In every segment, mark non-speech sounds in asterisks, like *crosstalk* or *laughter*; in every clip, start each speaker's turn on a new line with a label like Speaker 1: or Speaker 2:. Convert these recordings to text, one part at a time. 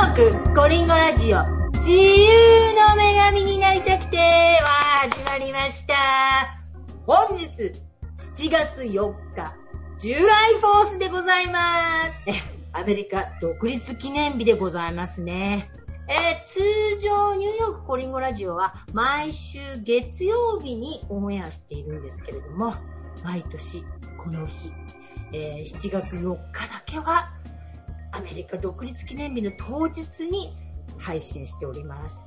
Speaker 1: ークコリンゴラジオ自由の女神になりたくては始まりました。本日7月4日、ジュライフォースでございます。えアメリカ独立記念日でございますね。えー通常ニューヨークコリンゴラジオは毎週月曜日にオンエアしているんですけれども、毎年この日、えー7月4日だけはアメリカ独立記念日の当日に配信しております。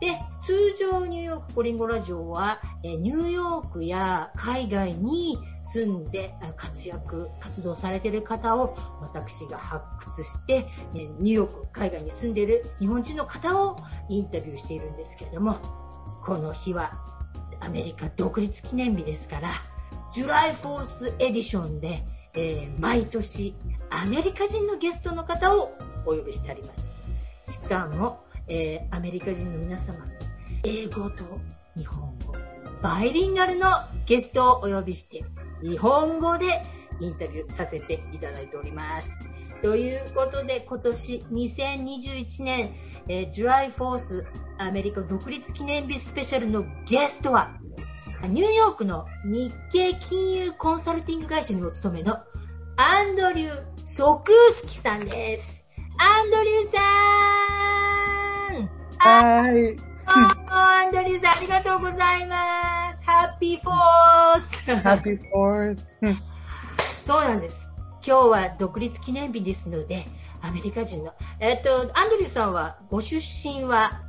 Speaker 1: で、通常ニューヨークコリンゴラジオは、えニューヨークや海外に住んで活躍、活動されている方を私が発掘して、ニューヨーク、海外に住んでいる日本人の方をインタビューしているんですけれども、この日はアメリカ独立記念日ですから、 July Fourth Edition で、えー毎年アメリカ人のゲストの方をお呼びしてあります。しかも、えーアメリカ人の皆様、英語と日本語、バイリンガルのゲストをお呼びして、日本語でインタビューさせていただいております。ということで、今年2021年、えー、 July Fourth アメリカ独立記念日スペシャルのゲストは、ニューヨークの日系金融コンサルティング会社にお勤めのアンドリュー・ソクースキさんです。アンドリューさんあ
Speaker 2: はい。
Speaker 1: アンドリューさんありがとうございます。ハッピーフォース
Speaker 2: Happy Fourth.
Speaker 1: そうなんです。今日は独立記念日ですので、アメリカ人の、えっと、アンドリューさんは、ご出身は、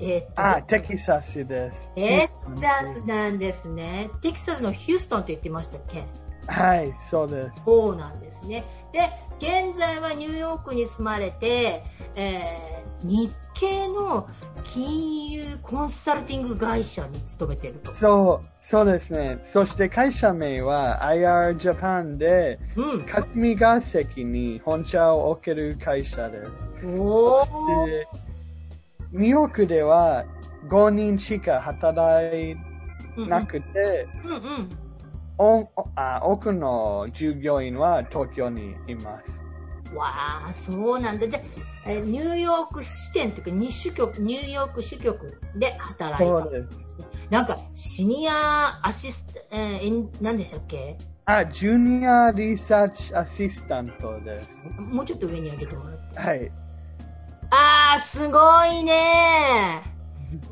Speaker 1: えっと、
Speaker 2: あ、テキサスです。
Speaker 1: テキサスなんですね。テキサスのヒューストンって言ってましたっけ？
Speaker 2: はい、そうです。
Speaker 1: そうなんですね。で、現在はニューヨークに住まれて、えー日系の金融コンサルティング会社に勤めていると。
Speaker 2: そう、そうですね。そして会社名は IR Japan で、
Speaker 1: うん。
Speaker 2: 霞が関に本社を置ける会社です。
Speaker 1: お
Speaker 2: ニューヨークでは5人しか働いなくて、
Speaker 1: うんうん。
Speaker 2: おおあ多くの従業員は東京にいます。
Speaker 1: わあ、そうなんだ。じゃあえーニューヨーク支店というか、日支局、ニューヨーク支局で働いた。
Speaker 2: そうです。
Speaker 1: なんか、シニアアシスタ、えー、え何でしたっけ？
Speaker 2: あ、ジュニアリサーチアシスタントです。
Speaker 1: もうちょっと上に上げてもらって。
Speaker 2: はい。
Speaker 1: あー、すごいね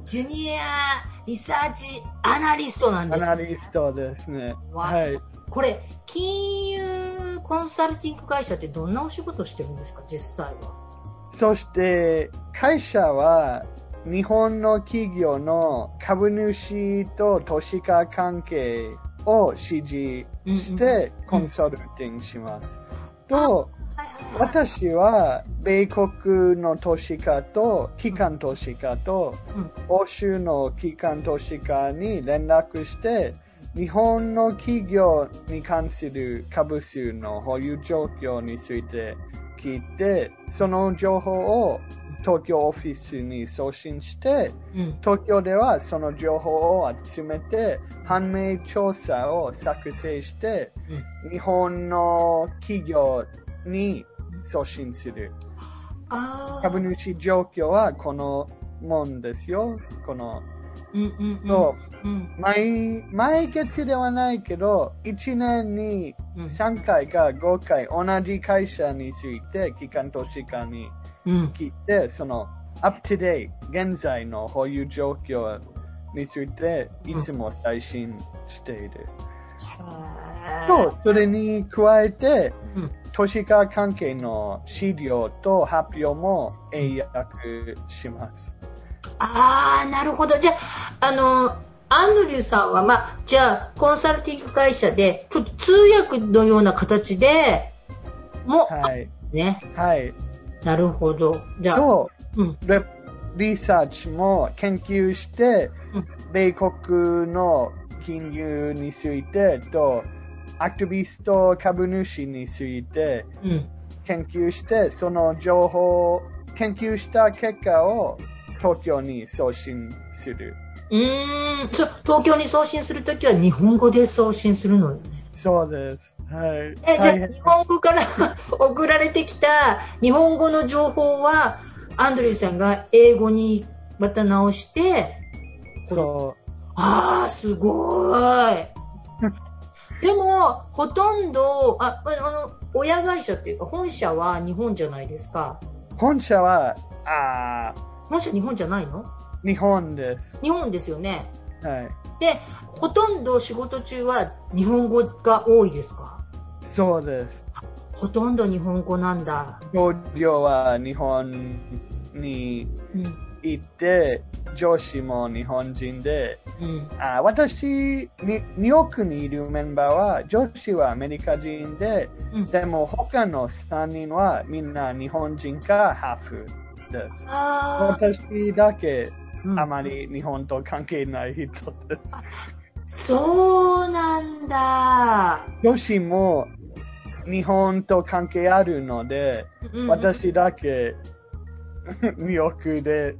Speaker 1: ジュニアリサーチアナリストなん
Speaker 2: ア
Speaker 1: ですね。
Speaker 2: ナリストですね。
Speaker 1: わ
Speaker 2: はい。
Speaker 1: これ、金融コンサルティング会社ってどんなお仕事してるんですか、実際は。
Speaker 2: そして、会社は日本の企業の株主と投資家関係を指示してコンサルティングします。と、私は米国の投資家と機関投資家と
Speaker 1: うん。
Speaker 2: 欧州の機関投資家に連絡して日本の企業に関する株数の保有状況について聞いてその情報を東京オフィスに送信して
Speaker 1: うん。
Speaker 2: 東京ではその情報を集めて判明調査を作成して日本の企業に送信する。株主状況はこのもんですよ。この、
Speaker 1: うんうんうん。
Speaker 2: と
Speaker 1: う。ん。
Speaker 2: 毎、毎月ではないけど、1年に
Speaker 1: うん
Speaker 2: 3回か5回同じ会社について、機関投資家に
Speaker 1: うん。
Speaker 2: 聞いて、その、 up to date、現在の保有状況について、いつも最新している。と、それに加えて、
Speaker 1: うん
Speaker 2: 投資家関係の資料と発表も英訳します。
Speaker 1: ああ、なるほど。じゃあ、あの、アンドリューさんは、まあ、じゃあ、コンサルティング会社で、ちょっと通訳のような形で、も、
Speaker 2: はい。
Speaker 1: ですね。
Speaker 2: はい。
Speaker 1: なるほど。じゃあ、
Speaker 2: と、
Speaker 1: うん。
Speaker 2: レリサーチも研究して
Speaker 1: うん、
Speaker 2: 米国の金融についてと、アクティビスト株主について
Speaker 1: うん。
Speaker 2: 研究して、その情報、研究した結果を東京に送信する。
Speaker 1: うーん。そう、東京に送信するときは日本語で送信するのよね。
Speaker 2: そうです。はい。
Speaker 1: え、じゃあ、日本語から *laughs* 送られてきた日本語の情報は、アンドリューさんが英語にまた直して、
Speaker 2: そ
Speaker 1: ああ、すごい。*laughs* でも、ほとんど、あ、あの、親会社っていうか、本社は日本じゃないですか。
Speaker 2: う。本社は、あ
Speaker 1: 本社日本じゃないの？
Speaker 2: ー日本です。
Speaker 1: 日本ですよね。
Speaker 2: はい。
Speaker 1: で、ほとんど仕事中は日本語が多いですか？
Speaker 2: そうです。
Speaker 1: ほとんど日本語なんだ。
Speaker 2: 同僚は日本に
Speaker 1: うん。
Speaker 2: 行って、上司も日本人で、
Speaker 1: うん。
Speaker 2: あ私に、ニューヨークにいるメンバーは、上司はアメリカ人で、
Speaker 1: うん
Speaker 2: でも他の3人はみんな日本人かハーフです。
Speaker 1: あ
Speaker 2: 私だけ
Speaker 1: あ、
Speaker 2: まり日本と関係ない人です。
Speaker 1: そうなんだ。
Speaker 2: 上司も日本と関係あるので、
Speaker 1: うん
Speaker 2: 私だけ *laughs* ニューヨークで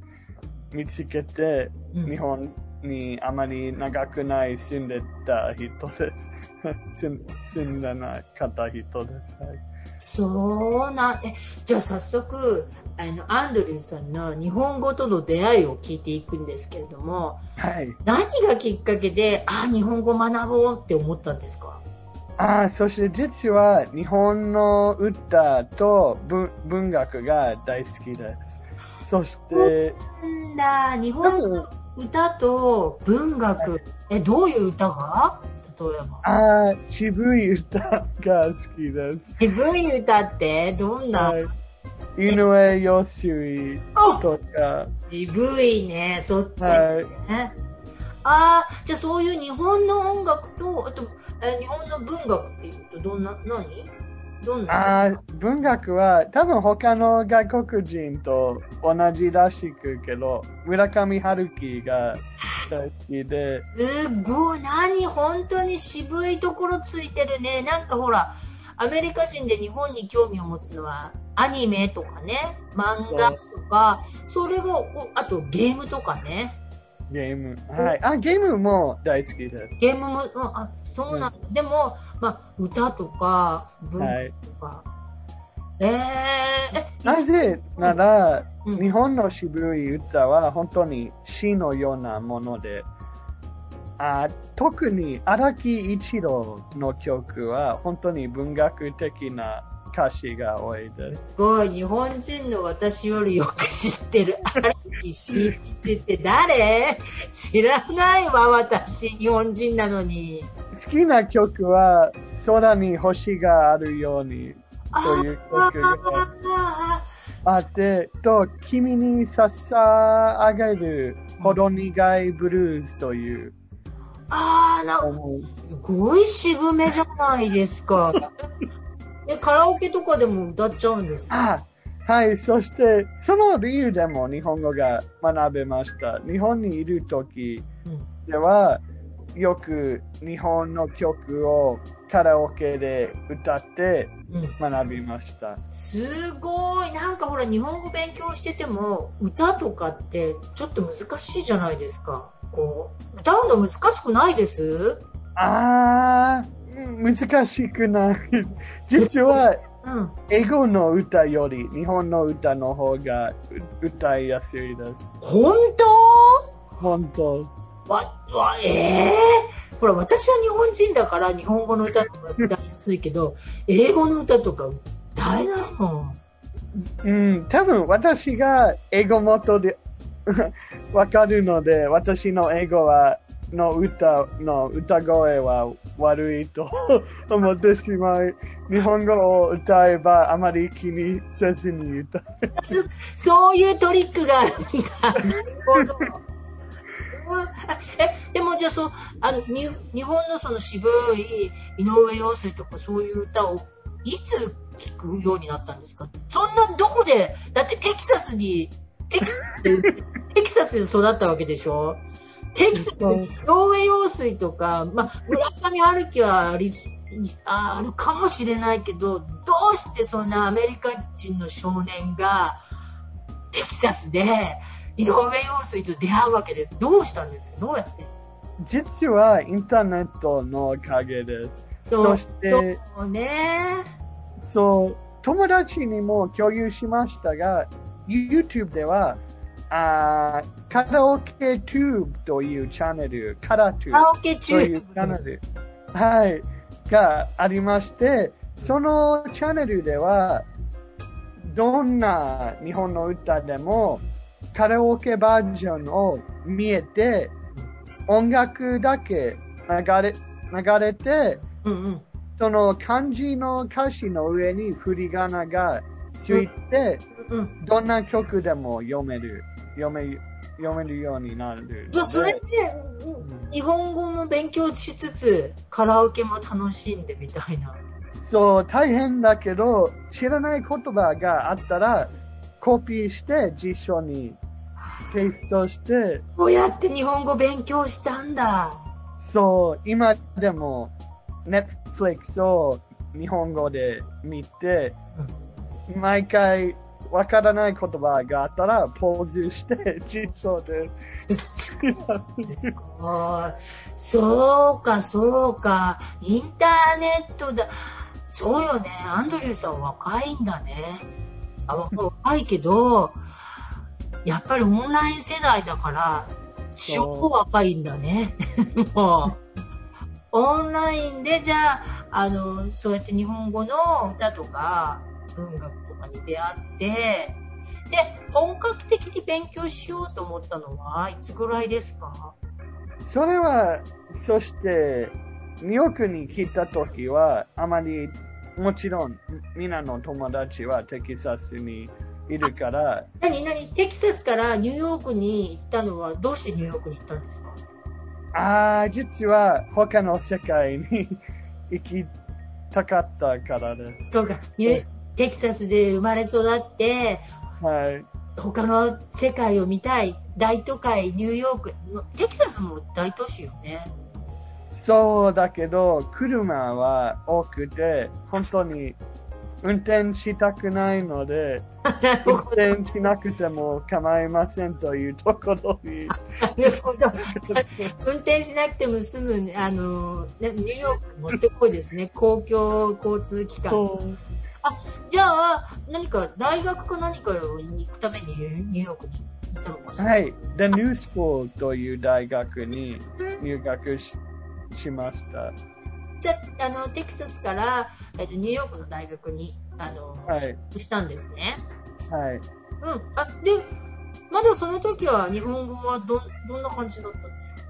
Speaker 2: 見つけて、
Speaker 1: うん
Speaker 2: 日本にあまり長くない住んでた人です。*laughs* 住住んでなかった人です。はい
Speaker 1: そうなん、え、じゃあ早速、あの、アンドリューさんの日本語との出会いを聞いていくんですけれども、
Speaker 2: はい。
Speaker 1: 何がきっかけで、あ、日本語学ぼうって思ったんですか？
Speaker 2: ああ、そして実は日本の歌と文文学が大好きです。そして、
Speaker 1: なんだ、日本の歌と文学、え、どういう歌が？例えば。
Speaker 2: ああ、渋い歌が好きです。
Speaker 1: 渋い歌って？どんな、
Speaker 2: はい。井上陽水
Speaker 1: あ
Speaker 2: とか、
Speaker 1: 渋いね、そっち
Speaker 2: はい。
Speaker 1: ね。ああ、じゃあそういう日本の音楽と、あと、え日本の文学っていうと、どんな、何？どんな？
Speaker 2: ああ、文学は多分他の外国人と同じらしくけど、村上春樹が大好きで、
Speaker 1: すごい、何？本当に渋いところついてるね。なんかほら、アメリカ人で日本に興味を持つのは、アニメとかね、漫画とか、それが、おあとゲームとかね。
Speaker 2: ゲーム。はい。あ、ゲームも大好きです。
Speaker 1: ゲームも、うんあ、そうなんだ。でも、まあ、歌とか、文化
Speaker 2: はい。
Speaker 1: とか。えー、え、
Speaker 2: なぜなら、
Speaker 1: うん
Speaker 2: 日本の渋い歌は本当に詩のようなもので、あ特に荒木一郎の曲は本当に文学的な歌詞が多いです。
Speaker 1: すごい、日本人の私よりよく知ってる荒木真一って誰？知らないわ、私、日本人なのに。
Speaker 2: 好きな曲は空に星があるようにという
Speaker 1: あ
Speaker 2: 曲が
Speaker 1: あ
Speaker 2: あって、と、君に捧げるほど苦いブルースという、
Speaker 1: ああ、なんか、すごい渋めじゃないですか。え、カラオケとかでも歌っちゃうんですか？
Speaker 2: あはい、そして、その理由でも日本語が学べました。日本にいる時では、よく日本の曲をカラオケで歌って
Speaker 1: うん、うん
Speaker 2: 学びました。
Speaker 1: すごい。なんかほら、日本語勉強してても、歌とかってちょっと難しいじゃないですか。こう、歌うの難しくないです？
Speaker 2: あー、難しくない。実は、
Speaker 1: うん。
Speaker 2: 英語の歌より日本の歌の方がう歌いやすいです。
Speaker 1: 本
Speaker 2: 本当。
Speaker 1: 当わ、わ、ええほら、私は日本人だから日本語の歌とか歌いやすいけど、英語の歌とか歌えないもん。
Speaker 2: うん、多分私が英語元で *laughs* わかるので、私の英語は、の歌の歌声は悪いと *laughs* 思ってしまい、日本語を歌えばあまり気にせずに歌う。*laughs*
Speaker 1: そういうトリックがあるんだ。*laughs* え、でもじゃあそう、あの、に日本のその渋い井上陽水とかそういう歌をいつ聞くようになったんですか？そんなどこで、だってテキサスに、テキサスで、テキサスで育ったわけでしょ？テキサスに井上陽水とか、まあ、村上春樹はありああるかもしれないけど、どうしてそんなアメリカ人の少年がテキサスで井上陽水と出会うわけです？どうしたんです？かどうやって？
Speaker 2: 実はインターネットのおかげです。
Speaker 1: そう
Speaker 2: そして
Speaker 1: そうね。
Speaker 2: そう、友達にも共有しましたが、YouTube では、あーカラオケチューブというチャンネル、カラトゥ
Speaker 1: カラオケ
Speaker 2: と
Speaker 1: 中
Speaker 2: いうチャンネル、はい、がありまして、そのチャンネルでは、どんな日本の歌でも、カラオケバージョンを見えて、音楽だけ流れ、流れて、
Speaker 1: うんうん。
Speaker 2: その漢字の歌詞の上に振り仮名がついて、
Speaker 1: うん。
Speaker 2: どんな曲でも読める、読め、読めるようになる。
Speaker 1: じゃあ、それで、
Speaker 2: ん
Speaker 1: 日本語も勉強しつつ、カラオケも楽しんでみたいな。
Speaker 2: そう、大変だけど、知らない言葉があったら、コピーして辞書にペーストして、
Speaker 1: こうやって日本語勉強したんだ。
Speaker 2: そう、今でも、Netflix を日本語で見て、毎回わからない言葉があったら、ポーズして *laughs* 辞書で。
Speaker 1: そうか、そうか。インターネットだ。そうよね。アンドリューさん若いんだね。あ若いけど、やっぱりオンライン世代だから、超若いんだね。*laughs* もう。オンラインで、じゃあ、あの、そうやって日本語の歌とか、文学とかに出会って、で、本格的に勉強しようと思ったのはいつぐらいですか？
Speaker 2: それは、そして、ニューヨークに来た時は、あまり、もちろん、みんなの友達はテキサスにいるから、
Speaker 1: 何何テキサスからニューヨークに行ったのはどうしてニューヨークに行ったんですか？
Speaker 2: ああ、実は他の世界に *laughs* 行きたかったからです。
Speaker 1: そうか、ニューテキサスで生まれ育って、
Speaker 2: はい。
Speaker 1: 他の世界を見たい、大都会、ニューヨーク、テキサスも大都市よね。
Speaker 2: そうだけど、車は多くて、本当に運転したくないので、運。転しなくても構いませんというところに。
Speaker 1: なるほど。運転しなくても済む、あの、ねニューヨークに持ってこいですね。公共交通機関。
Speaker 2: そう
Speaker 1: じゃあ、何か大学か何かに行くためにニューヨークに行ったのかしら？
Speaker 2: はい。The New School という大学に入学ししました。
Speaker 1: じゃあ、あの、テキサスから、えっと、ニューヨークの大学に、あの、
Speaker 2: はい
Speaker 1: したんですね。
Speaker 2: はい。
Speaker 1: うん。あ、で、まだその時は日本語はど、どんな感じだったんですか？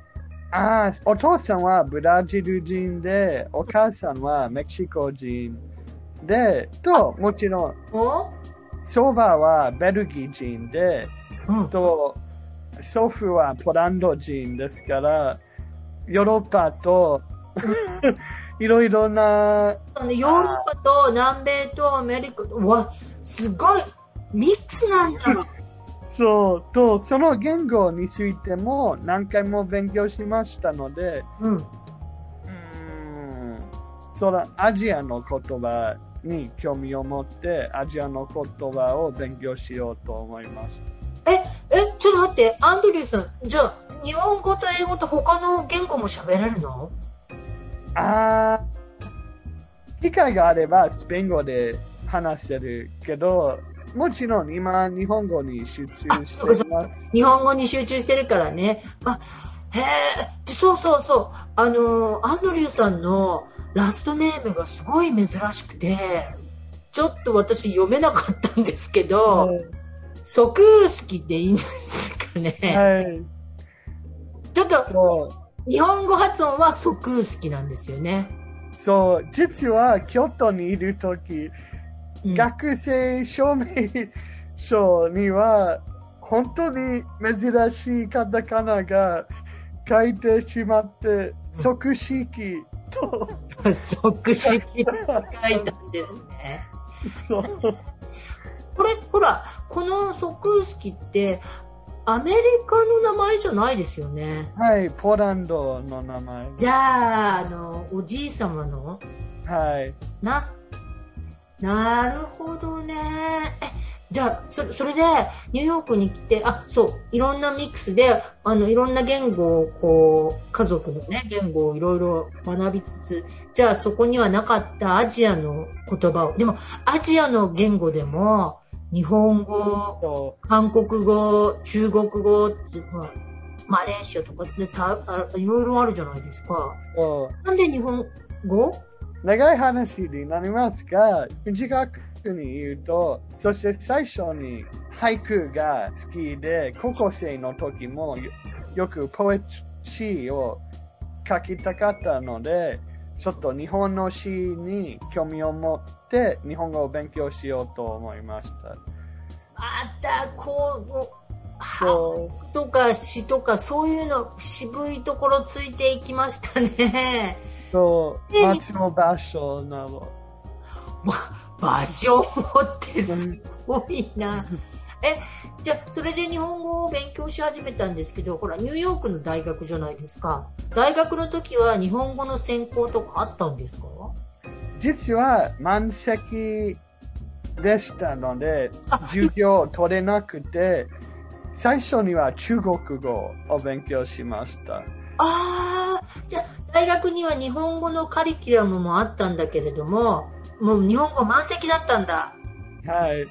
Speaker 2: ああ、お父さんはブラジル人で、お母さんはメキシコ人で、と、もちろん、
Speaker 1: お？
Speaker 2: 祖母はベルギー人で、
Speaker 1: うん。
Speaker 2: と、祖父はポランド人ですから、ヨーロッパと、*laughs* いろいろな、
Speaker 1: ヨーロッパと南米とアメリカ、うわ、すごいミックスなんだ。
Speaker 2: そう、と、その言語についても何回も勉強しましたので、
Speaker 1: うん。
Speaker 2: うーん、そのアジアの言葉に興味を持って、アジアの言葉を勉強しようと思いまし
Speaker 1: え、え、ちょっと待って、アンドリューさん、じゃあ、日本語と英語と他の言語も喋れるの？
Speaker 2: た。あー、機会があればスペイン語で話せるけど、もちろん今日本語に集中
Speaker 1: あ、
Speaker 2: しています。
Speaker 1: 日本語に集中してるからね。あ、へえ、でそうそうそう。あの、アンドリューさんのラストネームがすごい珍しくて、ちょっと私読めなかったんですけど、即好きでいいんですかね。
Speaker 2: はい。
Speaker 1: ちょっと、
Speaker 2: そう。
Speaker 1: 日本語発音は即好きなんですよね。
Speaker 2: そう、実は京都にいるとき、
Speaker 1: うん
Speaker 2: 学生証明書には、本当に珍しいカタカナが書いてしまって、即式と、
Speaker 1: 即式って書いたんですね。
Speaker 2: そう、
Speaker 1: これ、ほら、この即式って、アメリカの名前じゃないですよね。
Speaker 2: はい、ポーランドの名前。
Speaker 1: じゃあ、あの、おじい様の？
Speaker 2: はい、
Speaker 1: な。なるほどね。え、じゃあ、そそれで、ニューヨークに来て、あ、そう、いろんなミックスで、あの、いろんな言語を、こう、家族のね、言語をいろいろ学びつつ、じゃあそこにはなかったアジアの言葉を、でも、アジアの言語でも、日本語、
Speaker 2: そ
Speaker 1: 韓国語、中国語って、ほらマレーシアとかでたあいろいろあるじゃないですか。なんで日本語？
Speaker 2: 長い話になりますが、短くに言うと、そして最初に俳句が好きで、高校生の時もよよくポエシーを書きたかったので、ちょっと日本の詩に興味を持って日本語を勉強しようと思いました。
Speaker 1: あった、こう、
Speaker 2: そ
Speaker 1: 俳句とか詩とかそういうの渋いところついていきましたね。
Speaker 2: う、そう、
Speaker 1: で
Speaker 2: 街の場所など。
Speaker 1: 場所ってすごいな。え、じゃあ、それで日本語を勉強し始めたんですけど、ほら、ニューヨークの大学じゃないですか。大学の時は日本語の専攻とかあったんですか？
Speaker 2: 実は満席でしたので、
Speaker 1: あ
Speaker 2: 授業取れなくて、最初には中国語を勉強しました。
Speaker 1: ああ、じゃあ、大学には日本語のカリキュラムもあったんだけれども、もう日本語満席だったんだ。
Speaker 2: はい。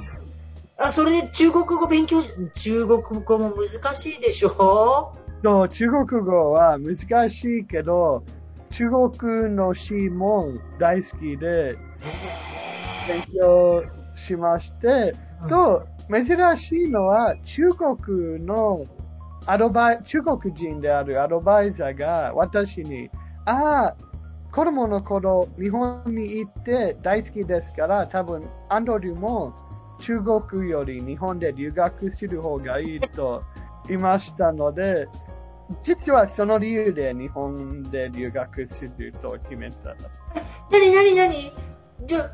Speaker 1: あ、それで中国語勉強し、中国語も難しいでしょ？
Speaker 2: そう中国語は難しいけど、中国の詩も大好きで勉強しまして、
Speaker 1: うん
Speaker 2: と、珍しいのは中国のアドバイ、中国人であるアドバイザーが私に、ああ、子供の頃日本に行って大好きですから、多分アンドリューも中国より日本で留学する方がいいと言いましたので、実はその理由で日本で留学すると決めた。
Speaker 1: なになになに？じゃ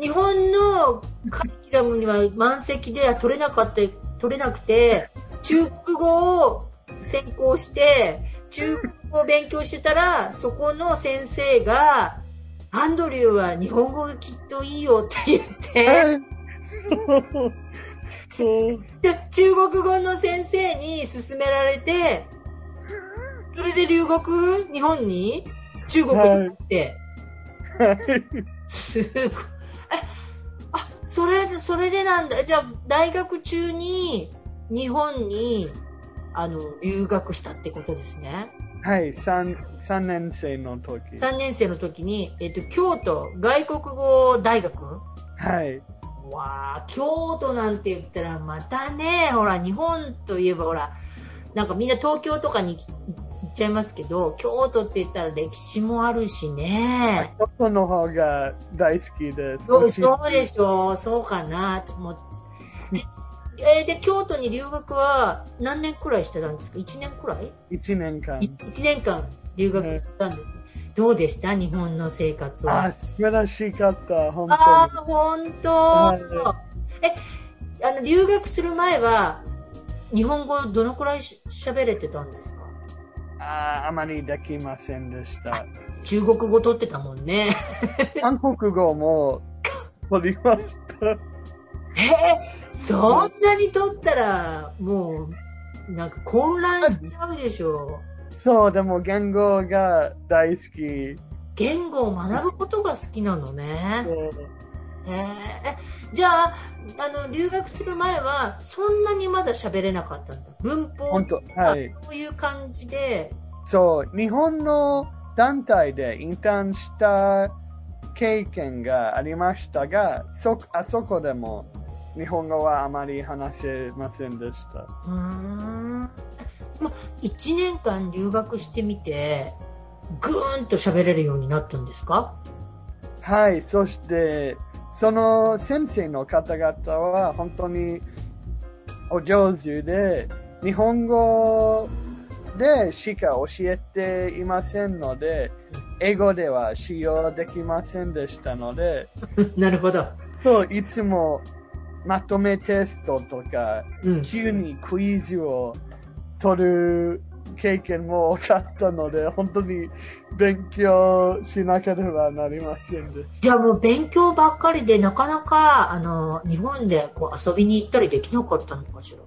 Speaker 1: 日本のカリキュラムには満席で取れなかった、取れなくて、中国語を専攻して、中国語を勉強してたら、そこの先生が、アンドリューは日本語がきっといいよって言って。で中国語の先生に勧められて、それで留学？日本に？中国じゃなくて、すごい。え、あ、それで、それでなんだ？じゃあ、大学中に日本に、あの、留学したってことですね。
Speaker 2: はい、三三年生の時。
Speaker 1: 3年生の時に、えっと、京都外国語大学？
Speaker 2: はい。
Speaker 1: わあ、京都なんて言ったらまたね、ほら、日本といえばほら、なんかみんな東京とかに行行っちゃいますけど、京都って言ったら歴史もあるしね。
Speaker 2: 外の方が大好きです。
Speaker 1: そうそうでしょう、そうかなと思って。えーで、京都に留学は何年くらいしてたんですか ?1 年くらい？
Speaker 2: 一年間。
Speaker 1: ?1 年間留学してたんです、ねどうでした？日本の生活は。
Speaker 2: あ、素晴らしかった、本
Speaker 1: あ
Speaker 2: 当に。
Speaker 1: ー、本当、
Speaker 2: は
Speaker 1: え、あの、留学する前は、日本語どのくらいし喋れてたんですか？
Speaker 2: ああまりできませんでした。
Speaker 1: 中国語取ってたもんね。
Speaker 2: 韓国語も取りました。
Speaker 1: えーそんなに取ったら、もう、なんか混乱しちゃうでしょ。
Speaker 2: そう、でも言語が大好き。
Speaker 1: 言語を学ぶことが好きなのね。えーえじゃあ、あの、留学する前は、そんなにまだ喋れなかったんだ。文法
Speaker 2: 本当、はい。
Speaker 1: そういう感じで、
Speaker 2: そう、日本の団体でインターンした経験がありましたが、そ、あそこでも日本語はあまり話せませんでした。
Speaker 1: うーん。ま、1年間留学してみて、ぐーんと喋れるようになったんですか？
Speaker 2: はい、そして、その先生の方々は本当にお上手で、日本語でしか教えていませんので、英語では使用できませんでしたので、*laughs*
Speaker 1: なるほど。
Speaker 2: そう、いつもまとめテストとか、
Speaker 1: うん。
Speaker 2: 急にクイズを取る経験も多かったので、本当に勉強しなければなりませんでし
Speaker 1: じゃあもう勉強ばっかりで、なかなか、あの、日本でこう遊びに行ったりできなかったのかしら？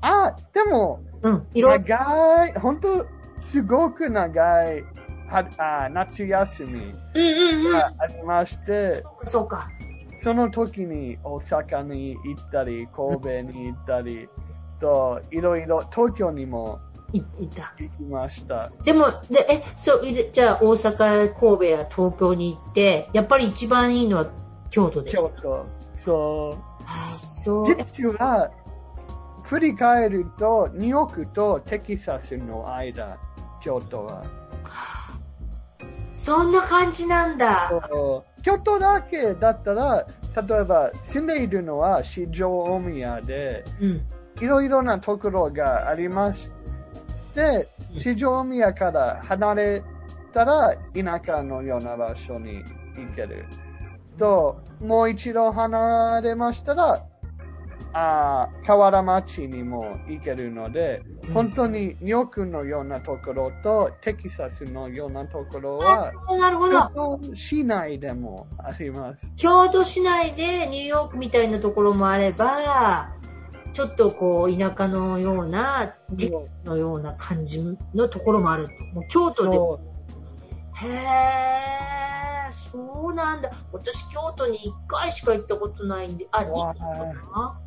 Speaker 2: た。あ、でも、
Speaker 1: うん。いろ。
Speaker 2: 長い、本当すごく長いはあ夏休み
Speaker 1: うんうんうん。
Speaker 2: がありまして、
Speaker 1: そうか、そうか。
Speaker 2: その時に大阪に行ったり、神戸に行ったり、と、いろいろ東京にも
Speaker 1: いいた。
Speaker 2: 行きました。
Speaker 1: でも、で、え、そう、じゃあ大阪、神戸や東京に行って、やっぱり一番いいのは京都でした。
Speaker 2: 京都。そ
Speaker 1: あ、そう
Speaker 2: う。。実は、振り返ると、ニューヨークとテキサスの間、京都は。
Speaker 1: そんな感じなんだ。
Speaker 2: そう京都だけだったら、例えば住んでいるのは四条大宮で、
Speaker 1: うん。
Speaker 2: いろいろなところがありまして、四条大宮から離れたら田舎のような場所に行ける。と、もう一度離れましたら、あー河原町にも行けるので、
Speaker 1: うん
Speaker 2: 本当にニューヨークのようなところとテキサスのようなところ
Speaker 1: あ
Speaker 2: は、
Speaker 1: なるほど。
Speaker 2: 京都市内でもあります。
Speaker 1: 京都市内でニューヨークみたいなところもあれば、ちょっとこう、田舎のような、テキのような感じのところもあると。もう京都で
Speaker 2: そ
Speaker 1: へえ、そうなんだ。私、京都に1回しか行ったことないんで、あ、2回かな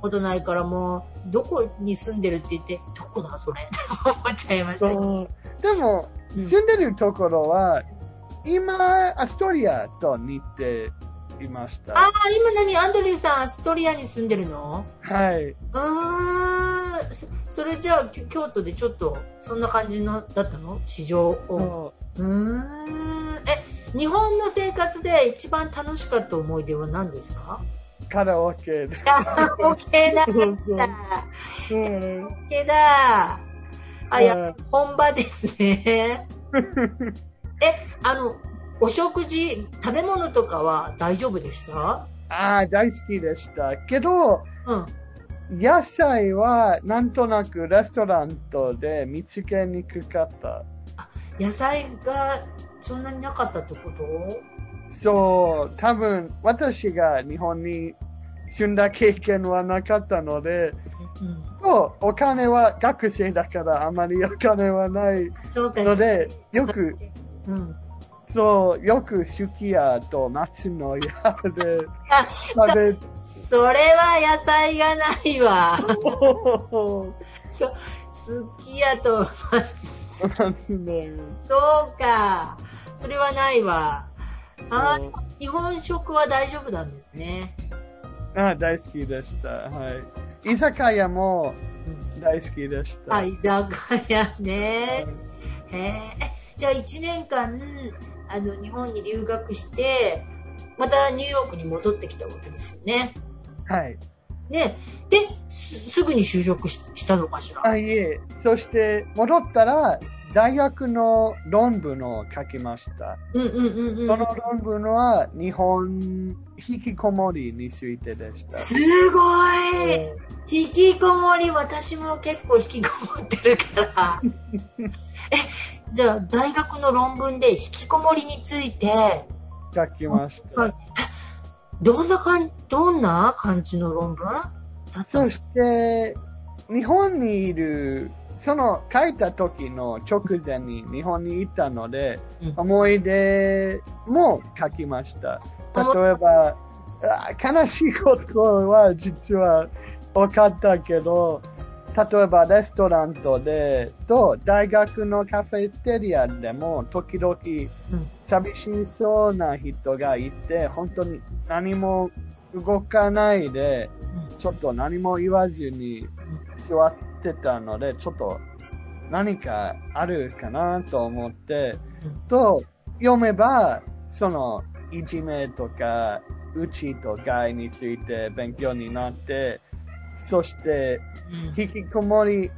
Speaker 1: ことないから、もう、どこに住んでるって言って、どこだ、それって思っちゃいました。
Speaker 2: でも、
Speaker 1: うん。
Speaker 2: 住んでるところは、今、アストリアと似ていました。
Speaker 1: ああ、今何？アンドリューさん、アストリアに住んでるの？
Speaker 2: はい。
Speaker 1: うーん、そそれじゃあ、京都でちょっと、そんな感じの、だったの？市場を。
Speaker 2: そう。
Speaker 1: ーん。え、日本の生活で一番楽しかった思い出は何ですか？
Speaker 2: うカラオケで。
Speaker 1: カラオケだ。
Speaker 2: うん
Speaker 1: オケだ。あ、や
Speaker 2: うん
Speaker 1: 本場ですね。*laughs* え、あの、お食事、食べ物とかは大丈夫でした？
Speaker 2: ああ、大好きでした。けど、
Speaker 1: うん。
Speaker 2: 野菜はなんとなくレストランとで見つけにくかった。
Speaker 1: 野菜がそんなになかったってこと？
Speaker 2: そう、多分私が日本に住んだ経験はなかったので、
Speaker 1: うん。
Speaker 2: お金は学生だからあまりお金はない
Speaker 1: そうか。
Speaker 2: ので、よく、
Speaker 1: うん。
Speaker 2: そう、よくすき家と松の家で
Speaker 1: あ、
Speaker 2: 食べて、
Speaker 1: それは野菜がないわ。*laughs* そ、すき家と、
Speaker 2: 松の家。
Speaker 1: そうか。それはないわ。あ
Speaker 2: そう
Speaker 1: 日本食は大丈夫なんですね。
Speaker 2: あ大好きでした。はい。居酒屋も
Speaker 1: うん
Speaker 2: 大好きでした。
Speaker 1: あ、居酒屋ね。へえ。じゃあ1年間、あの、日本に留学して、またニューヨークに戻ってきたわけですよね。
Speaker 2: はい。
Speaker 1: ね。で、すすぐに就職ししたのかしら？
Speaker 2: あ、いえ。そして、戻ったら、大学の論文を書きました。その論文は、日本引きこもりについてでした。
Speaker 1: すごい引きこもり、私も結構引きこもってるから。*laughs* え、じゃあ、大学の論文で引きこもりについて、
Speaker 2: 書きまし
Speaker 1: はい
Speaker 2: た。
Speaker 1: どんなかん、どんな感じの論文
Speaker 2: そして、日本にいる、その書いた時の直前に日本に行ったので、
Speaker 1: うん。
Speaker 2: 思い出も書きました。例えば、あ悲しいことは実は分かったけど、例えばレストランとで、と大学のカフェテリアでも時々
Speaker 1: うん。
Speaker 2: 寂しそうな人がいて、本当に何も動かないで、ちょっと何も言わずに座ってたので、ちょっと何かあるかなと思って、と読めば、そのいじめとか、うちと害について勉強になって、そして
Speaker 1: うん。
Speaker 2: 引きこもり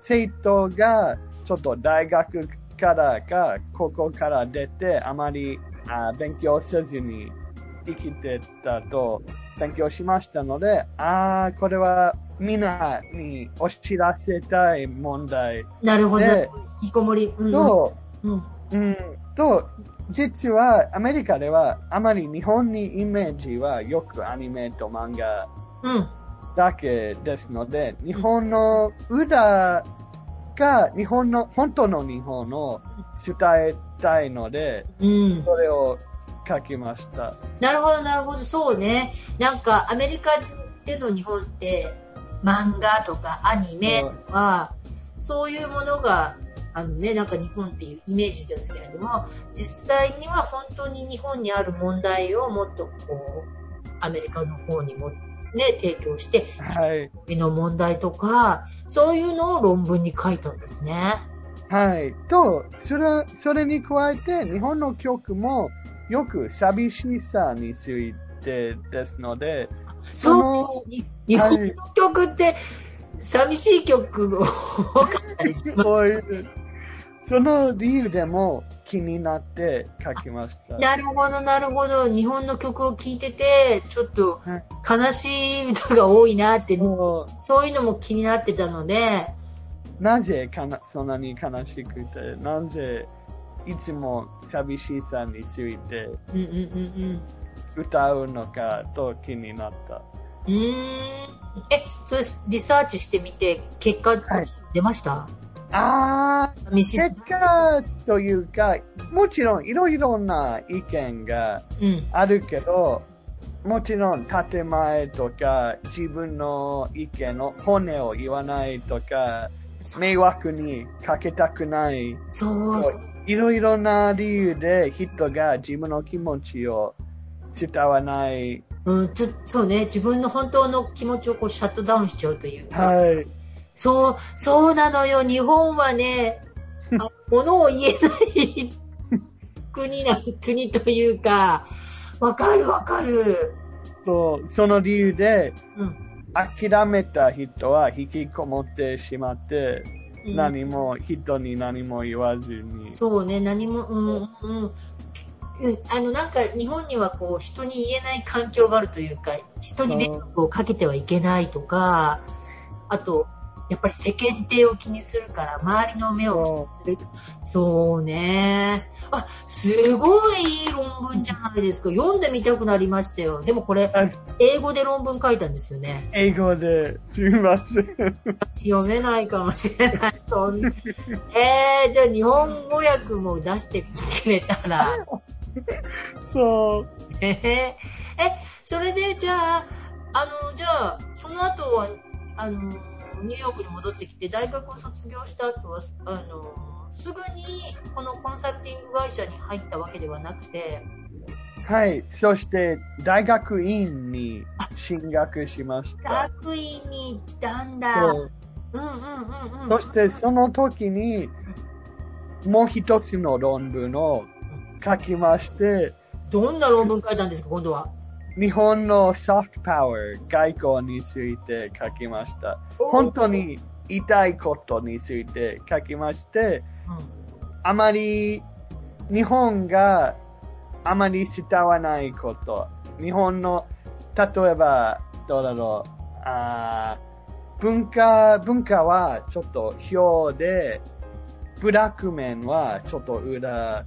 Speaker 2: 生徒がちょっと大学からか高校から出てあまりあ勉強せずに生きてたと勉強しましたので、ああ、これはみんなにお知らせたい問題
Speaker 1: なるほど。
Speaker 2: で
Speaker 1: 引きこもり。うん
Speaker 2: と、
Speaker 1: うん。
Speaker 2: うん、と、実はアメリカではあまり日本にイメージはよくアニメと漫画
Speaker 1: うん。
Speaker 2: だけですので、日本の歌が日本の、本当の日本を伝えたいので、
Speaker 1: うん。
Speaker 2: それを書きました。
Speaker 1: なるほど、なるほど、そうね。なんか、アメリカでの日本って、漫画とかアニメとか、そういうものが、あのね、なんか日本っていうイメージですけれども、実際には本当に日本にある問題をもっとこう、アメリカの方にもね、提供して、
Speaker 2: はい。
Speaker 1: 国の問題とか、そういうのを論文に書いたんですね。
Speaker 2: はい。と、それ、それに加えて、日本の曲もよく寂しさについてですので、そ
Speaker 1: う、に日本の曲って、寂しい曲多かったりします
Speaker 2: こういうその理由でも気になって書きました。
Speaker 1: なるほど、なるほど。日本の曲を聴いてて、ちょっと
Speaker 2: はい
Speaker 1: 悲しい歌が多いなって、
Speaker 2: も
Speaker 1: そういうのも気になってたので、
Speaker 2: うなぜかなそんなに悲しくて、なぜいつも寂しさについて
Speaker 1: うんうんうんうん。
Speaker 2: 歌うのかと気になった？
Speaker 1: うーん。え、それリサーチしてみて、結果
Speaker 2: はい
Speaker 1: 出ました、
Speaker 2: あー、
Speaker 1: ミシス
Speaker 2: 結果というか、もちろんいろいろな意見が
Speaker 1: うん。
Speaker 2: あるけど、もちろん建前とか自分の意見の骨を言わないとか、迷惑にかけたくない、
Speaker 1: そうそう。
Speaker 2: いろいろな理由で人が自分の気持ちを伝わない。
Speaker 1: うん、ちょそうね。自分の本当の気持ちをこうシャットダウンしちゃうというか。
Speaker 2: はい。
Speaker 1: そう、そうなのよ。日本はね、*laughs* あ物を言えない国な、国というか、わかるわかる。
Speaker 2: そうその理由で
Speaker 1: うん。
Speaker 2: 諦めた人は引きこもってしまって、
Speaker 1: うん
Speaker 2: 何も人に何も言わずに。
Speaker 1: そうね、何も、うん、うん。うんあの、なんか、日本にはこう、人に言えない環境があるというか、人に迷惑をかけてはいけないとか、あと、やっぱり世間体を気にするから、周りの目を気にする。そうね。あ、すごいいい論文じゃないですか。読んでみたくなりましたよ。でもこれ、
Speaker 2: はい
Speaker 1: 英語で論文書いたんですよね。
Speaker 2: 英語ですみません。
Speaker 1: 読めないかもしれない。そんな。えー、じゃあ日本語訳も出してくれたら。*laughs* *laughs*
Speaker 2: そう。
Speaker 1: えーえ、それでじゃあ、あの、じゃあ、その後は、あの、ニューヨークに戻ってきて、大学を卒業した後は、あの、すぐにこのコンサルティング会社に入ったわけではなくて、
Speaker 2: はい。そして、大学院に進学しました。
Speaker 1: 学院に行ったんだ。
Speaker 2: そう
Speaker 1: うんうんうんうん。
Speaker 2: そして、その時に、もう一つの論文を書きまして、
Speaker 1: どんな論文書いたんですか、今度は？
Speaker 2: 日本のソフトパワー、外交について書きました。本当に言いことについて書きまして、
Speaker 1: うん。
Speaker 2: あまり日本があまり伝わないこと。日本の、例えば、どうだろう、あー文化、文化はちょっと表で、ブラック面はちょっと裏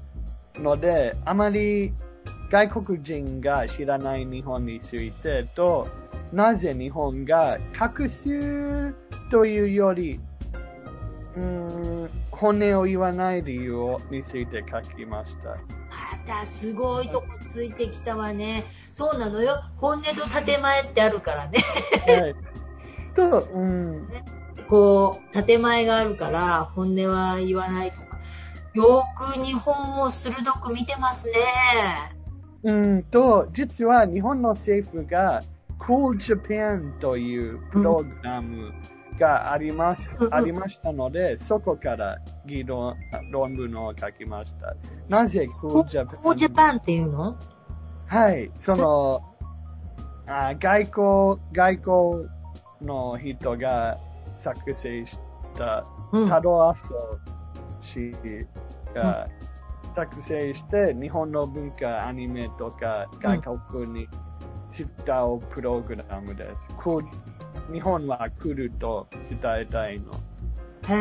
Speaker 2: ので、あまり外国人が知らない日本についてと、なぜ日本が隠すというより、うーん、本音を言わない理由をについて書きました。
Speaker 1: またすごいとこついてきたわね。そうなのよ。本音と建前ってあるからね。
Speaker 2: はい。と、うん、
Speaker 1: こう、建前があるから、本音は言わないとか。よく日本を鋭く見てますね。
Speaker 2: うんと、実は日本の政府が Cool Japan というプログラムがあります、
Speaker 1: うんうん
Speaker 2: ありましたので、そこから議論、論文を書きました。なぜ Cool
Speaker 1: コ
Speaker 2: Japan?
Speaker 1: ージャパンっていうの？
Speaker 2: はい、その、あ外交、外交の人が作成した
Speaker 1: うん。
Speaker 2: タロアソ氏が作成して、日本の文化、アニメとか外国に伝うプログラムです。こう日本は来ると伝えたいの。
Speaker 1: へ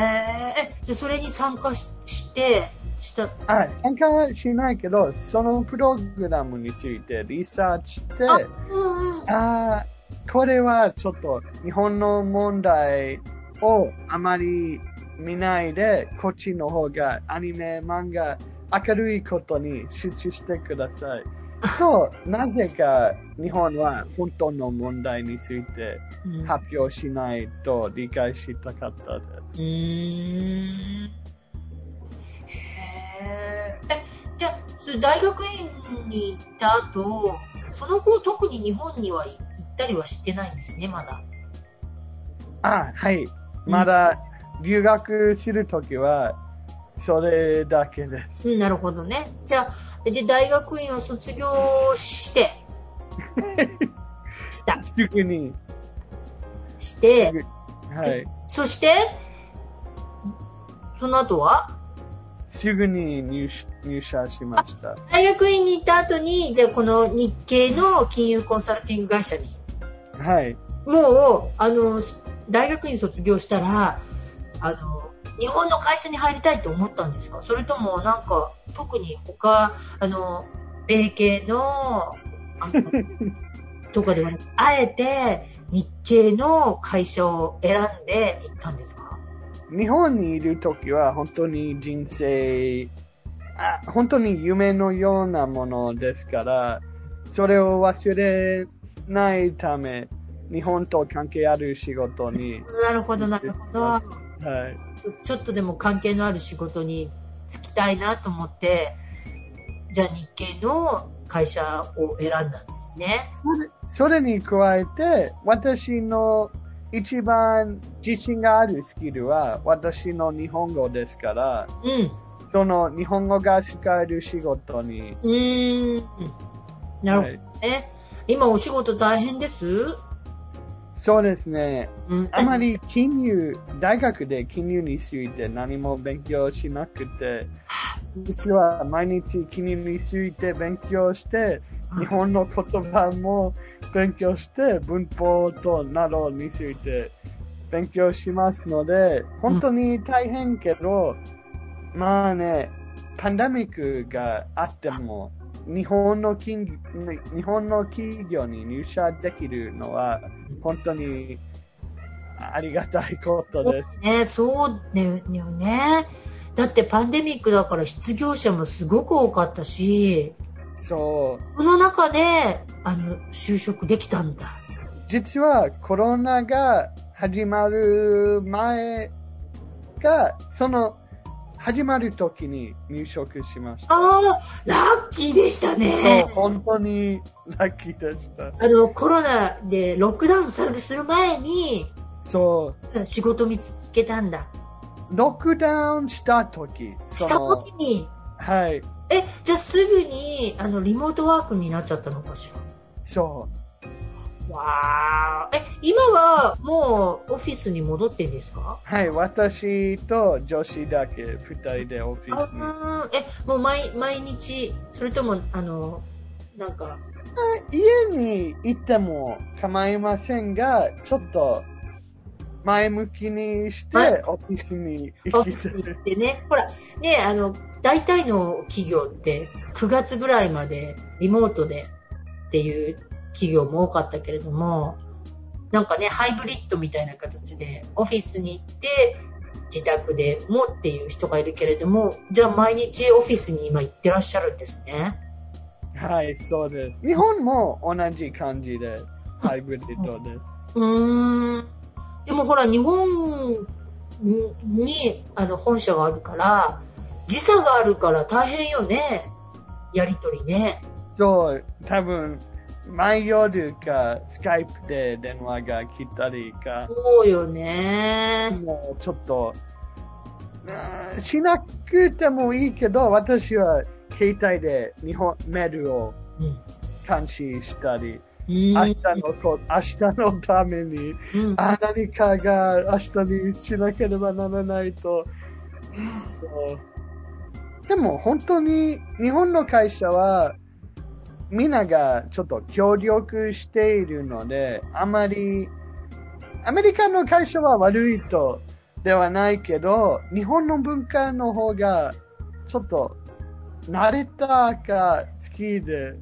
Speaker 1: え。じゃあそれに参加しして、した。
Speaker 2: あ、参加はしないけど、そのプログラムについてリサーチして、
Speaker 1: あ、うんうん。
Speaker 2: あーこれはちょっと日本の問題をあまり見ないで、こっちの方がアニメ、漫画、明るいことに集中してください。*laughs* と、なぜか日本は本当の問題について
Speaker 1: うん
Speaker 2: 発表しないと理解したかったで
Speaker 1: うーん。へーえ、じゃあ、大学院に行った後、その後特に日本には行ったりはしてないんですね、まだ。
Speaker 2: す。あ、はい。まだ留学するときは、それだけです。
Speaker 1: うん、なるほどね。じゃあ、で、大学院を卒業して、*laughs* した。
Speaker 2: すぐに。
Speaker 1: して、
Speaker 2: はい。
Speaker 1: そして、その後は？
Speaker 2: すぐに入入社しました。
Speaker 1: 大学院に行った後に、じゃあこの日系の金融コンサルティング会社に、
Speaker 2: はい。
Speaker 1: もう、あの、大学院卒業したら、あの、日本の会社に入りたいと思ったんですか？それともなんか、特に他、あの、米系の、あの *laughs* とかではなく、あえて日系の会社を選んで行ったんですか？
Speaker 2: 日本にいるときは本当に人生、あ本当に夢のようなものですから、それを忘れないため、日本と関係ある仕事に、
Speaker 1: なるほど、なるほど。
Speaker 2: はい。
Speaker 1: ちょちょっとでも関係のある仕事に就きたいなと思って、じゃあ日系の会社を選んだんですね。
Speaker 2: それそれに加えて、私の一番自信があるスキルは、私の日本語ですから、
Speaker 1: うん。
Speaker 2: その日本語が使える仕事に、
Speaker 1: うーん。なるほど
Speaker 2: はい
Speaker 1: ね。今お仕事大変です？
Speaker 2: そうですね。
Speaker 1: うん。
Speaker 2: あまり金融、大学で金融について何も勉強しなくて、実は毎日金融について勉強して、日本の言葉も勉強して、文法となどについて勉強しますので、本当に大変けど、まあね、パンデミックがあっても、日本の金日本の企業に入社できるのは、本当にありがたいことです。
Speaker 1: ね、そうだよね。だってパンデミックだから失業者もすごく多かったし、
Speaker 2: そう。
Speaker 1: この中で、あの、就職できたんだ。
Speaker 2: 実はコロナが始まる前が、その始まる時に入職しました。
Speaker 1: ああ、ラッキーでした
Speaker 2: そう
Speaker 1: ね。、
Speaker 2: 本当にラッキーでした。
Speaker 1: あの、コロナでロックダウンさする前に
Speaker 2: そ
Speaker 1: 仕事見つけたんだ。
Speaker 2: う、ロックダウンした時、そ
Speaker 1: した
Speaker 2: の
Speaker 1: 時に、
Speaker 2: はい、
Speaker 1: え、じゃあすぐに、あの、リモートワークになっちゃったのかしら？
Speaker 2: そ
Speaker 1: わあ。え、今はもうオフィスに戻ってんですか？
Speaker 2: う、はい、私と女子だけ二人でオフィスに。
Speaker 1: え、もう毎、毎日、それとも、あの、なんか、
Speaker 2: 家に行っても構いませんが、ちょっと前向きにして
Speaker 1: はい
Speaker 2: オフィスに行きたい。
Speaker 1: に行ってね、ほら、ね、あの、大体の企業って9月ぐらいまでリモートでっていう企業も多かったけれども、なんかね、ハイブリッドみたいな形でオフィスに行って、自宅でもっていう人がいるけれども、じゃあ毎日オフィスに今行ってらっしゃるんですね。
Speaker 2: はい、そうです。*laughs* 日本も同じ感じで、ハイブリッドです。
Speaker 1: うーん。でもほら、日本にあの本社があるから、時差があるから大変よね。やりとりね。
Speaker 2: そう、多分、毎夜か、スカイプで電話が来たりか、
Speaker 1: そうよね。
Speaker 2: もうちょっと、しなくてもいいけど、私は携帯で日本メールを
Speaker 1: うん。
Speaker 2: 監視したり、
Speaker 1: 明
Speaker 2: 明日のこ、明日のために、
Speaker 1: うん、
Speaker 2: あ何かが明日にしなければならないと。そうでも本当に日本の会社はみんながちょっと協力しているので、あまりアメリカの会社は悪いとではないけど、日本の文化の方がちょっと慣れたか好きで、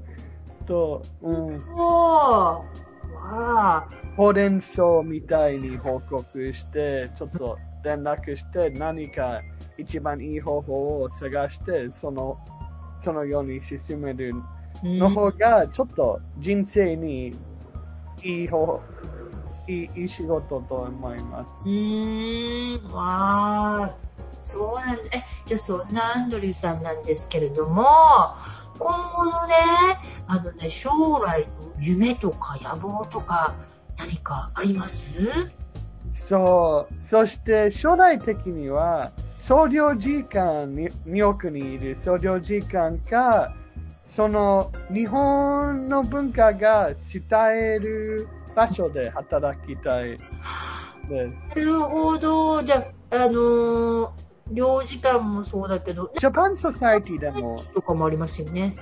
Speaker 2: と、うん。
Speaker 1: そう。わあ。
Speaker 2: ほうれん草みたいに報告して、ちょっと連絡して、何か一番いい方法を探して、その、そのように進めるの方が、ちょっと人生にいい方、いいいい仕事と思います。
Speaker 1: うーん、わあ、そうなんだ。え、じゃあそんなアンドリューさんなんですけれども、今後のね、あのね、将来の夢とか野望とか何かあります？
Speaker 2: そう。そして将来的には、総領事館に、ニューヨークにいる総領事館か、その日本の文化が伝える場所で働きたいです。
Speaker 1: なるほど。じゃあ、あのー領事館もそうだけど、
Speaker 2: Japan Society でも、
Speaker 1: とかもありますよね。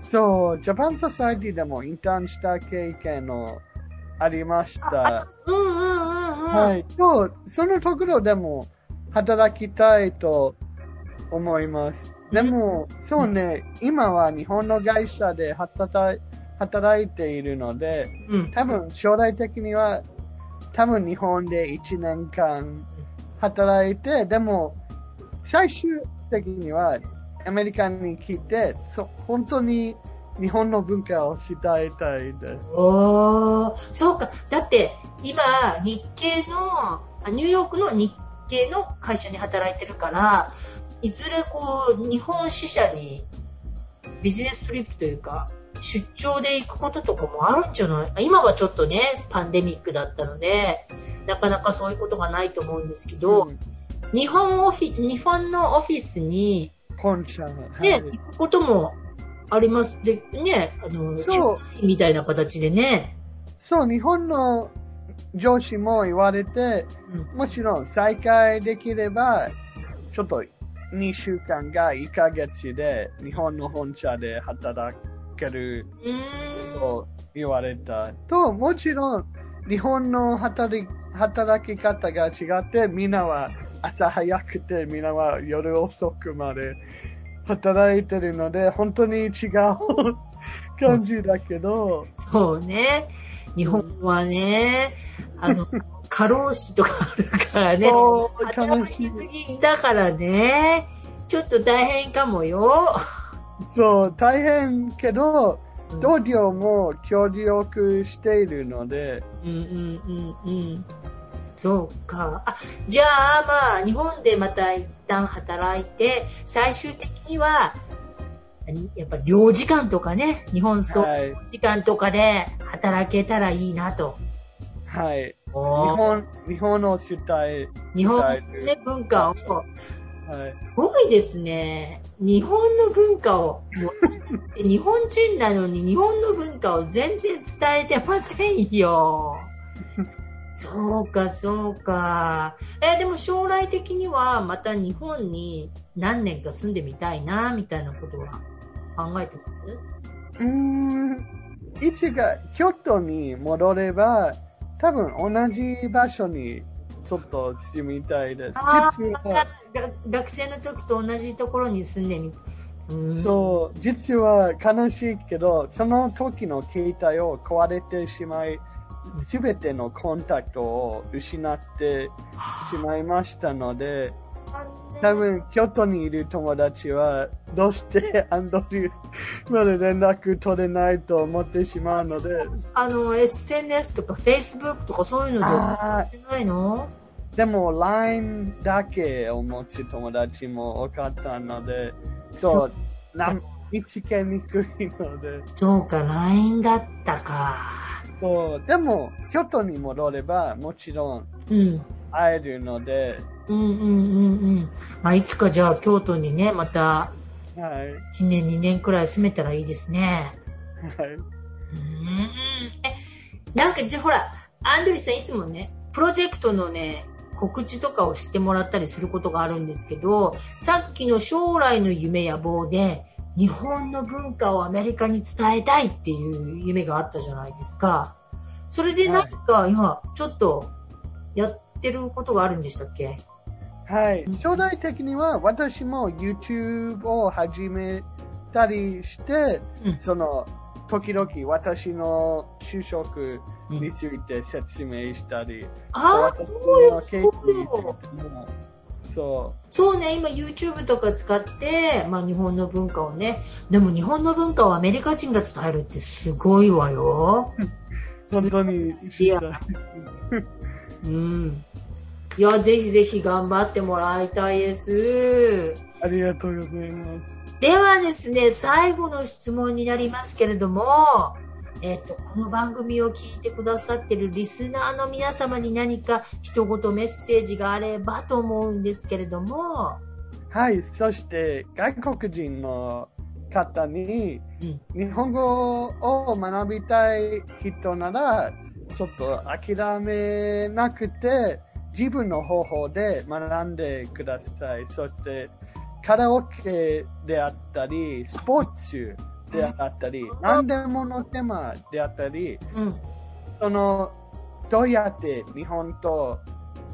Speaker 2: そう、 Japan Society でもインターンした経験のありました。
Speaker 1: うんうんうんうん。
Speaker 2: はい。と、そのところでも働きたいと思います。でも、そうね、今は日本の会社で働い働いているので、
Speaker 1: うん。
Speaker 2: 多分将来的には、多分日本で1年間働いて、でも、最終的にはアメリカに来て、そ本当に日本の文化を伝えたいです。
Speaker 1: おーそうか。だって、今、日系の、あニューヨークの日系の会社に働いてるから、いずれこう、日本支社にビジネストリップというか、出張で行くこととかもあるんじゃない？今はちょっとね、パンデミックだったので、なかなかそういうことがないと思うんですけど、
Speaker 2: うん。
Speaker 1: 日本オフィ日本のオフィスに、
Speaker 2: 本社は、
Speaker 1: ね、
Speaker 2: はい。
Speaker 1: 行くこともあります。で、ね、あの、
Speaker 2: そう。
Speaker 1: みたいな形でね。
Speaker 2: そう、日本の上司も言われて、
Speaker 1: うん。
Speaker 2: もちろん再開できれば、ちょっと2週間が1ヶ月で日本の本社で働ける。と言われた。と、もちろん日本の働き働き方が違って、みんなは朝早くて、みんなは夜遅くまで働いてるので、本当に違う感じだけど、
Speaker 1: そうね。日本はね、あの、*laughs* 過労死とかあるからね。働きすぎだからね。ちょっと大変かもよ。
Speaker 2: そう、大変けど、
Speaker 1: うん
Speaker 2: 同僚も協力しているので、
Speaker 1: うんうんうんうん。そうか。あ、じゃあまあ、日本でまた一旦働いて、最終的には、やっぱり領事館とかね、日本総
Speaker 2: はい、
Speaker 1: 時間とかで働けたらいいなと。
Speaker 2: はい。本、日本を伝え、
Speaker 1: 日本の文化を、
Speaker 2: はい。
Speaker 1: すごいですね。日本の文化を、*laughs* 日本人なのに日本の文化を全然伝えてませんよ。*laughs* そうか、そうか。え、でも将来的にはまた日本に何年か住んでみたいな、みたいなことは考えてます？
Speaker 2: うーん、いつか京都に戻れば、多分同じ場所にちょっと住みたいです。
Speaker 1: 学生の時と同じところに住んでみた。うん
Speaker 2: そう、実は悲しいけど、その時の携帯を壊れてしまい、すべてのコンタクトを失ってしまいましたので、多分、京都にいる友達は、どうしてアンドリューまで連絡取れないと思ってしまうので、
Speaker 1: あの、SNS とか Facebook とかそういうのでや
Speaker 2: あ
Speaker 1: ってないの？
Speaker 2: ーでも LINE だけを持つ友達も多かったので、そう、なん見つけにくいので、
Speaker 1: そうか、LINE だったか。
Speaker 2: そう、でも、京都に戻れば、もちろん。会えるので、
Speaker 1: うんうんうんうん。まあ、いつかじゃあ京都にね、また
Speaker 2: はい、
Speaker 1: 1年2年くらい住めたらいいですね。
Speaker 2: はい。
Speaker 1: うん。え、なんかじゃあほら、アンドリーさんいつもね、プロジェクトのね、告知とかをしてもらったりすることがあるんですけど、さっきの将来の夢野望で、日本の文化をアメリカに伝えたいっていう夢があったじゃないですか。それで何か今、ちょっとやってることがあるんでしたっけ？
Speaker 2: はい。将来的には私も YouTube を始めたりして、
Speaker 1: うん
Speaker 2: その、時々私の就職
Speaker 1: うん
Speaker 2: について説明したり、
Speaker 1: ああ、
Speaker 2: 私
Speaker 1: そうよ
Speaker 2: の経験についてもそ
Speaker 1: そうね、今 YouTube とか使って、まあ日本の文化をね、でも日本の文化をアメリカ人が伝えるってすごいわよ。
Speaker 2: う。*laughs* 本当にい。
Speaker 1: うん。いや、ぜひぜひ頑張ってもらいたいです。
Speaker 2: ありがとうございます。
Speaker 1: ではですね、最後の質問になりますけれども、えっ、と、この番組を聞いてくださってるリスナーの皆様に何か一言メッセージがあればと思うんですけれども、
Speaker 2: はい、そして外国人の方に
Speaker 1: うん、
Speaker 2: 日本語を学びたい人なら、ちょっと諦めなくて、自分の方法で学んでください。そして、カラオケであったり、スポーツであったり、何でものテーマであったり、
Speaker 1: うん、
Speaker 2: その、どうやって日本と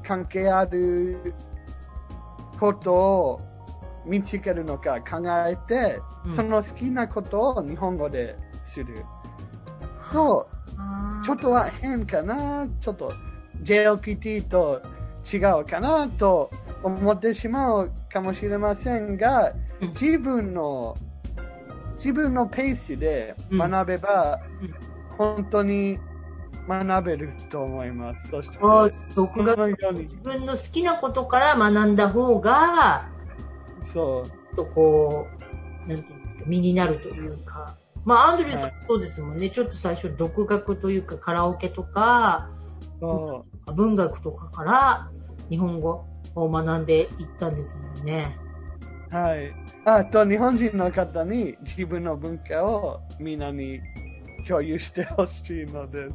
Speaker 2: 関係あることを見つけるのか考えて、
Speaker 1: うん。
Speaker 2: その好きなことを日本語でする。と、ちょっとは変かな、ちょっと JLPT と違うかなと思ってしまうかもしれませんが、
Speaker 1: うん
Speaker 2: 自分の、自分のペースで学べば、
Speaker 1: うん
Speaker 2: 本当に学べると思います。そして、
Speaker 1: あ独
Speaker 2: こ
Speaker 1: 学自分の好きなことから学んだ方が、
Speaker 2: そう、
Speaker 1: ちょっとこう、なんていうんですか、身になるというか。まあ、アンドリューさんもそうですもんね。ちょっと最初、独学というか、カラオケとか、文学とかから日本語を学んでいったんですもんね。
Speaker 2: はい。あと、日本人の方に自分の文化をみんなに共有してほしいのです。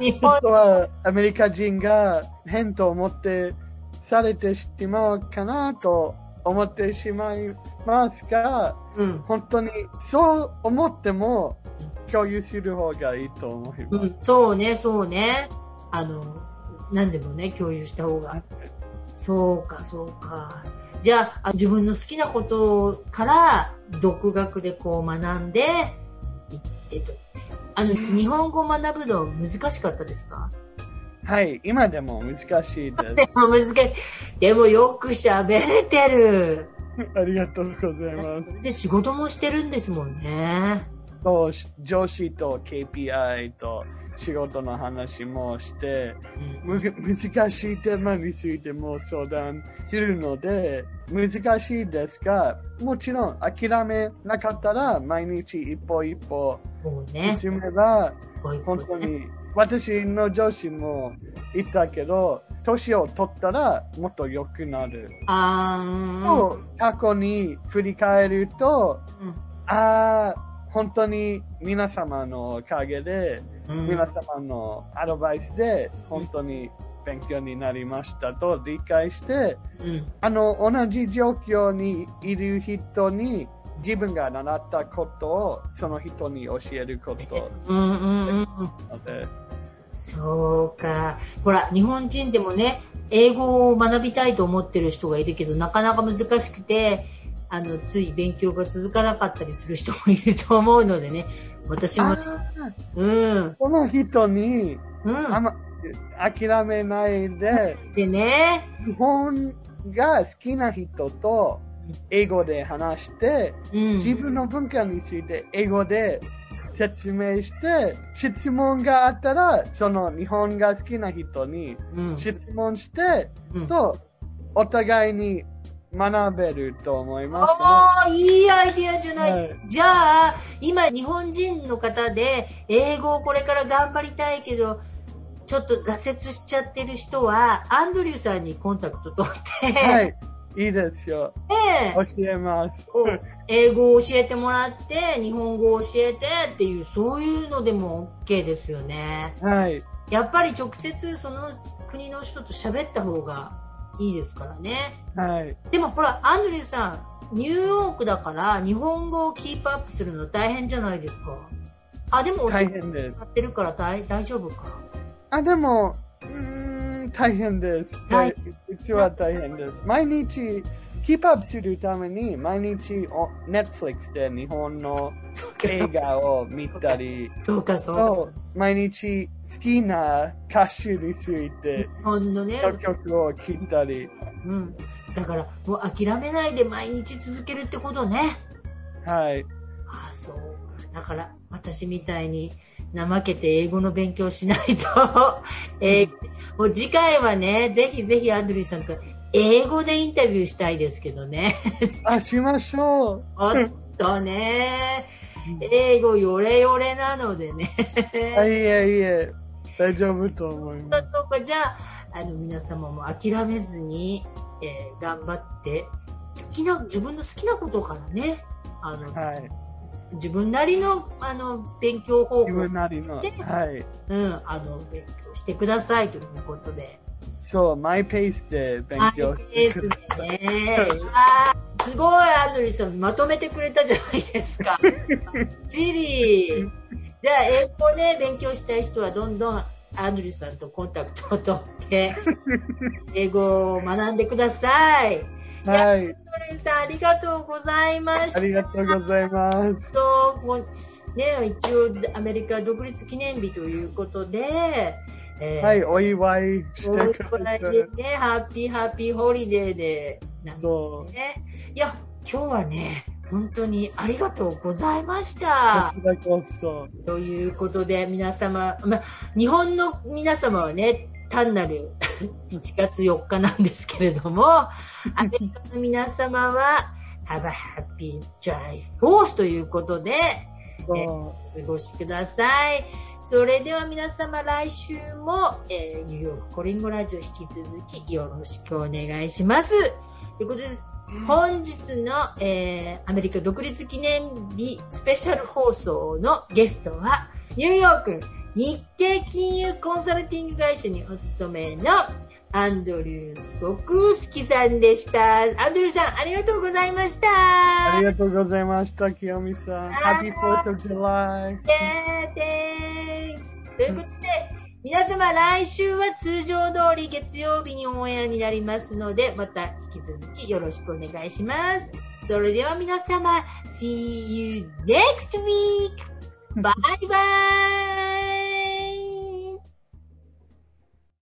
Speaker 1: 日本
Speaker 2: はアメリカ人が変と思ってされてしまうかなと思ってしまいますが、
Speaker 1: うん。
Speaker 2: 本当にそう思っても共有する方がいいと思います。
Speaker 1: うん、そうね、そうね。あの、何でもね、共有した方が。そうか、そうか。じゃあ、あ自分の好きなことから独学でこう学んでいってと。あの、日本語を学ぶの難しかったですか？
Speaker 2: はい、今でも難しいで *laughs*
Speaker 1: でも難しい。でもよく喋れてる。
Speaker 2: す。*laughs* ありがとうございます。
Speaker 1: で、仕事もしてるんですもんね。
Speaker 2: そう上司と KPI と仕事の話もして、難しいテーマについても相談するので、難しいですが、もちろん諦めなかったら毎日一歩一歩。進めば、
Speaker 1: ね
Speaker 2: 本当に、私の上司も言ったけど、年を取ったらもっと良くなる。
Speaker 1: あ
Speaker 2: 過去に振り返ると、
Speaker 1: うん
Speaker 2: ああ、本当に皆様のおかげで、
Speaker 1: うん
Speaker 2: 皆様のアドバイスで本当に勉強になりましたと理解して、
Speaker 1: うん
Speaker 2: あの、同じ状況にいる人に自分が習ったことをその人に教えること
Speaker 1: うんうんうんうん。
Speaker 2: なので、
Speaker 1: そうか。ほら、日本人でもね、英語を学びたいと思ってる人がいるけど、なかなか難しくて、あの、つい勉強が続かなかったりする人もいると思うのでね、私も、
Speaker 2: あ
Speaker 1: うん、
Speaker 2: この人に
Speaker 1: うん。
Speaker 2: あま諦めないで、
Speaker 1: でね、
Speaker 2: 日本が好きな人と英語で話して、
Speaker 1: うん。
Speaker 2: 自分の文化について英語で説明して、質問があったら、その日本が好きな人に
Speaker 1: うん、
Speaker 2: 質問して、
Speaker 1: うん。
Speaker 2: と、お互いに学べると思います
Speaker 1: ああ、いいアイディアじゃない。
Speaker 2: はい
Speaker 1: じゃあ、今日本人の方で、英語をこれから頑張りたいけど、ちょっと挫折しちゃってる人は、アンドリューさんにコンタクト取って、
Speaker 2: ね。はい。いいですよ。
Speaker 1: ね
Speaker 2: 教えます。
Speaker 1: 英語を教えてもらって、日本語を教えてっていう、そういうのでも OK ですよね。
Speaker 2: はい。
Speaker 1: やっぱり直接その国の人と喋った方がいいですからね。
Speaker 2: はい。
Speaker 1: でもほら、アンドリューさん、ニューヨークだから日本語をキープアップするの大変じゃないですか。あ、でもお仕事
Speaker 2: 大変です。
Speaker 1: 使ってるから大大丈夫か？
Speaker 2: あ、でも、うーん、大変です。
Speaker 1: はい。
Speaker 2: うちは大変です。毎日、キープアップするために、毎日、お Netflix で日本の映画を見たり、
Speaker 1: そうか、そう
Speaker 2: 毎日好きな歌手について、
Speaker 1: 日本のね、
Speaker 2: 曲を聴いたり、
Speaker 1: うん。だから、もう諦めないで毎日続けるってことね。
Speaker 2: はい。
Speaker 1: ああ、そうか。だから、私みたいに怠けて英語の勉強しないと、えーもう次回はね、ぜひぜひアンドリーさんと英語でインタビューしたいですけどね。
Speaker 2: あ、しましょう。*laughs*
Speaker 1: ほんとね、英語ヨレヨレなのでね。
Speaker 2: あいえいえ、大丈夫と思います。
Speaker 1: そうか、じゃあ、あの、皆様も諦めずに、えー頑張って、好きな、自分の好きなことからね、あの、
Speaker 2: はい。
Speaker 1: 自分なりの、あの、勉強方法
Speaker 2: 自分なりの。
Speaker 1: で
Speaker 2: はい。
Speaker 1: うん、あの、勉強してくださいということで。
Speaker 2: そう、マイペースで勉強
Speaker 1: はいですね。あーすごい、アンドリーさん、まとめてくれたじゃないですか。*laughs* チリ。じゃあ、英語をね、勉強したい人は、どんどんアンドリーさんとコンタクトを取って、*laughs* 英語を学んでください。
Speaker 2: はい。
Speaker 1: アンドリーさん、ありがとうございました。
Speaker 2: ありがとうございます。
Speaker 1: とね、一応、アメリカ独立記念日ということで、えー
Speaker 2: はい、お祝いし
Speaker 1: お
Speaker 2: てく
Speaker 1: 祝い
Speaker 2: ださい。
Speaker 1: でね、 happy happy holiday で、なんか
Speaker 2: そう。
Speaker 1: ね。いや、今日はね、本当にありがとうございまし
Speaker 2: こ
Speaker 1: た。ということで、皆様、ま、日本の皆様はね、単なる *laughs* 7月4日なんですけれども、*laughs* アメリカの皆様は、Have a happy July 4th ということで、
Speaker 2: そ
Speaker 1: お過ごしください。それでは皆様来週も、えーニューヨークコリンゴラジオ引き続きよろしくお願いします。ということです。本日の、えーアメリカ独立記念日スペシャル放送のゲストは、ニューヨーク日経金融コンサルティング会社にお勤めのアンドリュー・ソクスキさんでした。アンドリューさん、ありがとうございました。
Speaker 2: ありがとうございました、清美さん。Happy 4th of July!
Speaker 1: Yeah, thanks. ということで、皆様来週は通常通り月曜日にオンエアになりますので、また引き続きよろしくお願いします。それでは皆様、See you next week! バイバイ